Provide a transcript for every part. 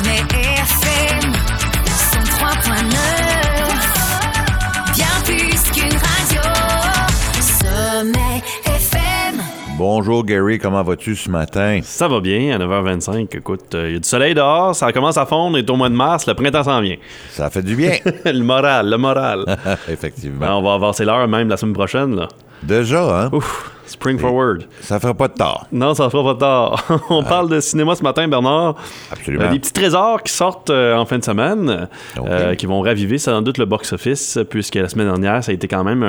Sommet FM 103.9 Bien plus qu'une radio Sommet FM Bonjour Gary, comment vas-tu ce matin? Ça va bien, à 9h25. Écoute, il y a du soleil dehors, ça commence à fondre, et au mois de mars, le printemps s'en vient. Ça fait du bien. le moral, le moral. Effectivement. Ben, on va avancer l'heure même la semaine prochaine. Là. Déjà, hein? Ouf, spring forward. Ça fera pas de tort. Non, ça fera pas tard. on parle de cinéma ce matin, Bernard. Absolument. Euh, des petits trésors qui sortent euh, en fin de semaine, euh, qui vont raviver sans doute le box-office, puisque la semaine dernière, ça a été quand même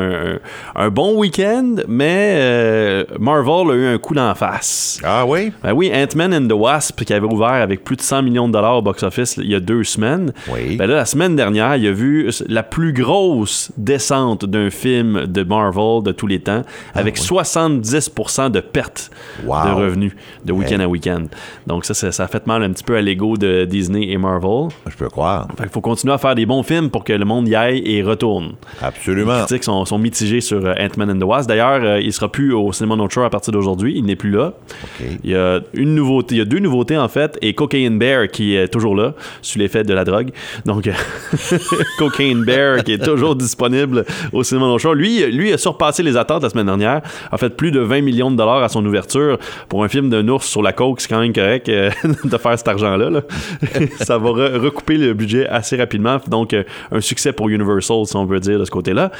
un, bon week-end, mais euh, Marvel a eu un coup d'en face. Ah oui? Ben oui, Ant-Man and the Wasp, qui avait ouvert avec plus de 100 millions de dollars au box-office il y a deux semaines. Oui. Ben là, la semaine dernière, il a vu la plus grosse descente d'un film de Marvel de tous les temps, avec 70% de perte Wow. de revenus de week-end Hey. à week-end. Donc ça, ça, ça a fait mal un petit peu à l'ego de Disney et Marvel. Je peux croire. Fait qu'il faut continuer à faire des bons films pour que le monde y aille et retourne. Absolument. Les critiques sont, sont mitigées sur euh, Ant-Man and the Wasp. D'ailleurs, euh, il sera plus au Cinéma No Show à partir d'aujourd'hui. Il n'est plus là. OK. Il y a une nouveauté, il y a deux nouveautés en fait, et Cocaine Bear qui est toujours là, sous l'effet de la drogue. Donc, Cocaine Bear qui est toujours disponible au cinéma No Show. Lui, lui a surpassé les attentes la semaine dernière, a fait plus de 20 millions de dollars à son ouverture pour un film d'un ours sur la coke. C'est quand même correct euh, de faire cet argent-là. là. Ça va re- recouper le budget assez rapidement. Donc, euh, un succès pour Universal, si on veut dire, de ce côté-là.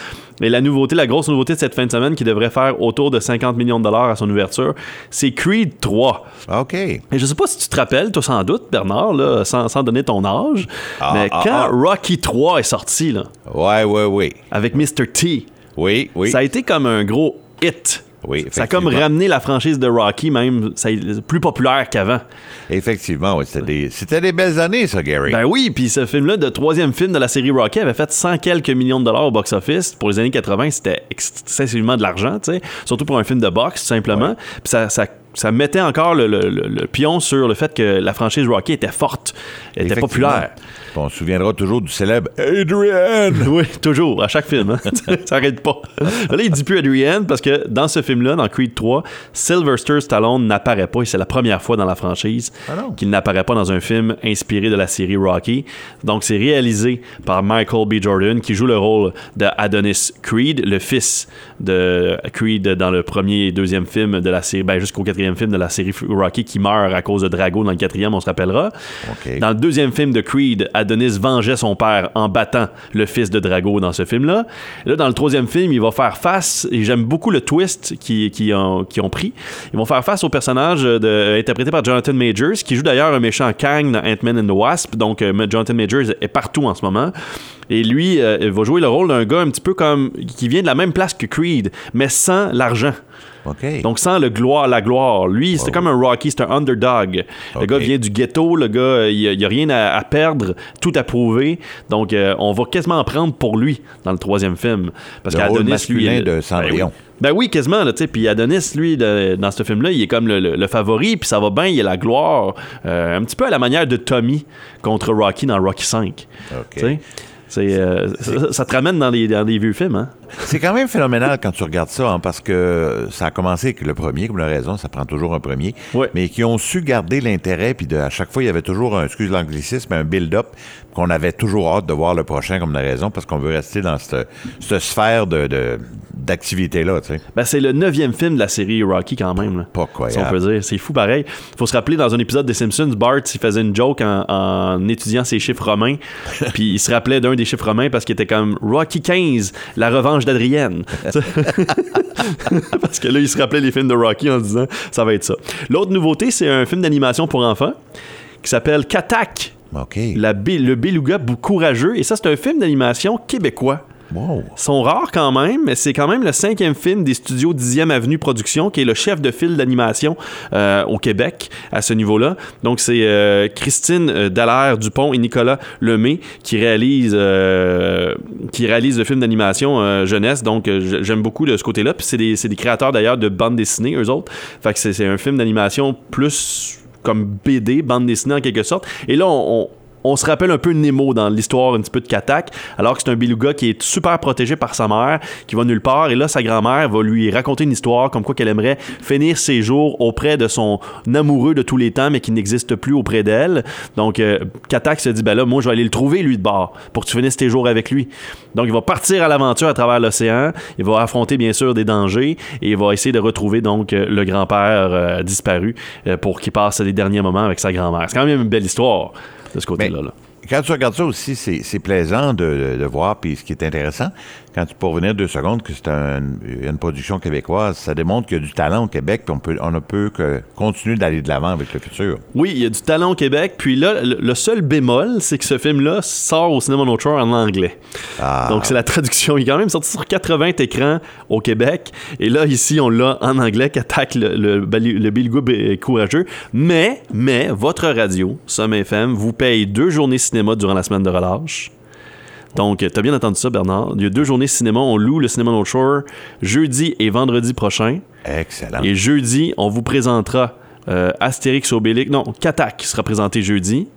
Et la nouveauté, la grosse nouveauté de cette fin de semaine qui devrait faire autour de 50 millions de dollars à son ouverture, c'est Creed 3. OK. Et je sais pas si tu te rappelles, toi sans doute, Bernard, là, sans, sans donner ton âge, Ah, mais ah, quand ah. Rocky 3 est sorti, là, Ouais, ouais, oui. avec Mr. T, Oui, oui. ça a été comme un gros hit. Oui, Ça a comme ramené la franchise de Rocky, même ça, plus populaire qu'avant. Effectivement, oui. C'était des... c'était des belles années, ça, Gary. Ben oui, puis ce film-là, le troisième film de la série Rocky, avait fait 100 quelques millions de dollars au box-office. Pour les années 80, c'était excessivement de l'argent, tu sais. Surtout pour un film de boxe, tout simplement. Puis ça, ça, ça mettait encore le, le- le- le pion sur le fait que la franchise Rocky était forte, était populaire. On se souviendra toujours du célèbre Adrian. Oui, toujours, à chaque film. hein. ça arrête pas. Là, il dit plus Adrian parce que dans ce film-là, dans Creed 3, Sylvester Stallone n'apparaît pas et c'est la première fois dans la franchise Ah qu'il n'apparaît pas dans un film inspiré de la série Rocky. Donc, c'est réalisé par Michael B. Jordan qui joue le rôle de Adonis Creed, le fils de Creed dans le premier et deuxième film de la série, ben, jusqu'au quatrième film de la série Rocky qui meurt à cause de Drago dans le quatrième, on se rappellera. Dans le deuxième film de Creed, Adonis vengeait son père en battant le fils de Drago dans ce film-là. Là, dans le troisième film, il va faire face, et j'aime beaucoup le twist qu'ils qui ont, qu'ils ont pris, ils vont faire face au personnage de, interprété par Jonathan Majors, qui joue d'ailleurs un méchant Kang dans Ant-Man and the Wasp. Donc, euh, Jonathan Majors est partout en ce moment. Et lui, euh, il va jouer le rôle d'un gars un petit peu comme... qui vient de la même place que Creed, mais sans l'argent. Donc sans le gloire, la gloire. Lui, c'était comme un Rocky, c'est un underdog. Le gars vient du ghetto, le gars, euh, il n'y a, rien à, à perdre, tout à prouver. Donc euh, on va quasiment prendre pour lui dans le troisième film. Parce qu'Adonis, lui... il- de Cendrillon. Ben oui. Ben oui, quasiment, là, tu sais. Puis Adonis, lui, le- dans ce film-là, il est comme le, le- le favori, puis ça va bien, il a la gloire. euh, un petit peu à la manière de Tommy contre Rocky dans Rocky 5. OK. C'est, euh, ça, ça te ramène dans les, dans les vieux films, hein? C'est quand même phénoménal quand tu regardes ça, hein, parce que ça a commencé avec le premier, comme la raison, ça prend toujours un premier, mais qui ont su garder l'intérêt, puis de- à chaque fois, il y avait toujours un, excuse l'anglicisme, un build-up, qu'on avait toujours hâte de voir le prochain, comme la raison, parce qu'on veut rester dans cette, cette sphère de, de- d'activité-là, tu sais. Ben, c'est le neuvième film de la série Rocky quand même. là. Pas croyable. Si on peut dire. C'est fou pareil. Faut se rappeler dans un épisode des Simpsons, Bart il faisait une joke en, en étudiant ses chiffres romains. puis il se rappelait d'un des chiffres romains parce qu'il était comme Rocky 15, la revanche d'Adrienne. parce que là, il se rappelait les films de Rocky en se disant ça va être ça. L'autre nouveauté, c'est un film d'animation pour enfants qui s'appelle Katak, OK. la le beluga courageux. Et ça, c'est un film d'animation québécois Wow. sont rares quand même, mais c'est quand même le cinquième film des studios 10e Avenue Production, qui est le chef de file d'animation euh, au Québec à ce niveau-là. Donc c'est euh, Christine euh, Dallaire Dupont et Nicolas Lemay qui réalisent qui réalisent le film d'animation jeunesse. Donc j'aime beaucoup de ce côté-là. Puis c'est des, des créateurs d'ailleurs de bande dessinée, eux autres. Fait que c'est un film d'animation plus comme BD, bande dessinée en quelque sorte. Et là, on- on se rappelle un peu Nemo dans l'histoire un petit peu de Katak, alors que c'est un beluga qui est super protégé par sa mère, qui va nulle part, et là, sa grand-mère va lui raconter une histoire comme quoi qu'elle aimerait finir ses jours auprès de son amoureux de tous les temps, mais qui n'existe plus auprès d'elle. Donc, euh, Katak se dit, ben là, moi, je vais aller le trouver, lui, de bord, pour que tu finisses tes jours avec lui. Donc, il va partir à l'aventure à travers l'océan, il va affronter, bien sûr, des dangers, et il va essayer de retrouver, donc, euh, le grand-père euh, disparu pour qu'il passe les derniers moments avec sa grand-mère. C'est quand même une belle histoire de ce côté-là. Là. Quand tu regardes ça aussi, c'est c'est plaisant de, de- de voir. Puis ce qui est intéressant, quand tu peux revenir deux secondes que c'est un- une production québécoise, ça démontre qu'il y a du talent au Québec, puis on, peut, on ne peut que continuer d'aller de l'avant avec le futur. Oui, il y a du talent au Québec. Puis là, le, le seul bémol, c'est que ce film-là sort au cinéma No Shore en anglais. Ah. Donc, c'est la traduction. Il est quand même sorti sur 80 écrans au Québec. Et là, ici, on l'a en anglais qui attaque le, le, le Bilgo courageux. Mais, mais, votre radio, Somme FM, vous paye deux journées cinéma durant la semaine de relâche. Donc, t'as bien entendu ça, Bernard. Il y a deux journées cinéma. On loue le cinéma No Shore jeudi et vendredi prochain. Excellent. Et jeudi, on vous présentera euh, Astérix Obélix. Non, Katak qui sera présenté jeudi.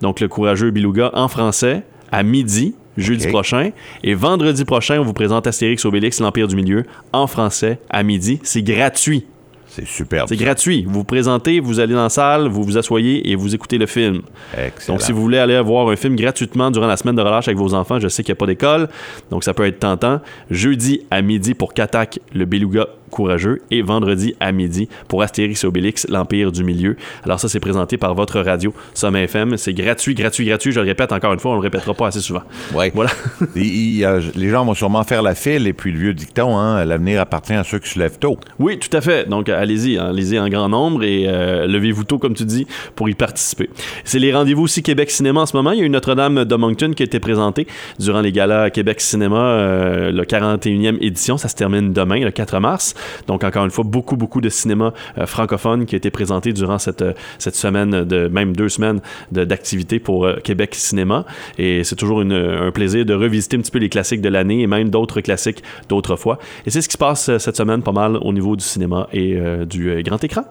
Donc le courageux Bilouga en français à midi, jeudi prochain. Et vendredi prochain, on vous présente Astérix Obélix, l'Empire du Milieu, en français à midi. C'est gratuit. C'est superbe. C'est gratuit. Vous vous présentez, vous allez dans la salle, vous vous asseyez et vous écoutez le film. Excellent. Donc, si vous voulez aller voir un film gratuitement durant la semaine de relâche avec vos enfants, je sais qu'il n'y a pas d'école, donc ça peut être tentant. Jeudi à midi pour Katak, le beluga courageux, et vendredi à midi pour Astérix et Obélix, l'Empire du Milieu. Alors ça, c'est présenté par votre radio Somme FM. C'est gratuit, gratuit, gratuit. Je le répète encore une fois, on le répétera pas assez souvent. Ouais. Voilà. Y les gens vont sûrement faire la file, et puis le vieux dicton, hein, l'avenir appartient à ceux qui se lèvent tôt. Oui, tout à fait. Donc, allez-y, hein, allez-y en grand nombre et euh, levez-vous tôt, comme tu dis, pour y participer. C'est les rendez-vous aussi Québec Cinéma en ce moment. Il y a eu Notre-Dame de Moncton qui a été présentée durant les galas Québec Cinéma, euh, le 41e édition. Ça se termine demain, le 4 mars. Donc, encore une fois, beaucoup, beaucoup de cinéma euh, francophone qui a été présenté durant cette, euh, cette semaine, de même deux semaines de- d'activité pour euh, Québec Cinéma. Et c'est toujours une- un plaisir de revisiter un petit peu les classiques de l'année et même d'autres classiques d'autrefois. Et c'est ce qui se passe euh, cette semaine pas mal au niveau du cinéma et euh, du euh, grand écran.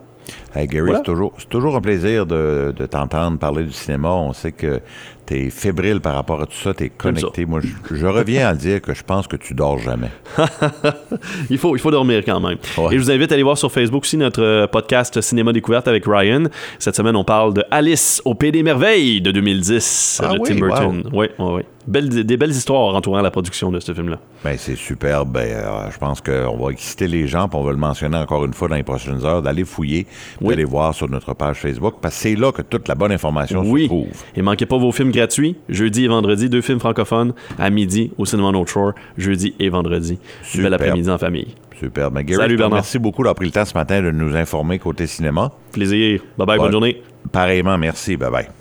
Hey, Gary, Voilà. c'est toujours, toujours un plaisir de, de t'entendre parler du cinéma. On sait que tu es fébrile par rapport à tout ça, tu es connecté. Moi, je, je reviens à dire que je pense que tu dors jamais. Il faut, il faut dormir quand même. Ouais. Et je vous invite à aller voir sur Facebook aussi notre euh, podcast Cinéma Découverte avec Ryan. Cette semaine, on parle de Alice au Pays des Merveilles de 2010 Ah de oui, Tim Burton. wow. Oui, oui, oui. Belle- des belles histoires entourant la production de ce film-là. Ben, c'est superbe. Ben, euh, je pense qu'on va exciter les gens, puis on va le mentionner encore une fois dans les prochaines heures, d'aller fouiller, Oui. d'aller voir sur notre page Facebook, parce que c'est là que toute la bonne information se Oui. trouve. Et manquez pas vos films gratuits. Jeudi et vendredi, deux films francophones à midi au cinéma North Shore. Jeudi et vendredi. Bel Superbe. après-midi en famille. Super. Ben, Salut, Bernard. remercie beaucoup d'avoir pris le temps ce matin de nous informer côté cinéma. Plaisir. Bye bye, bonne journée. Pareillement, merci. Bye bye.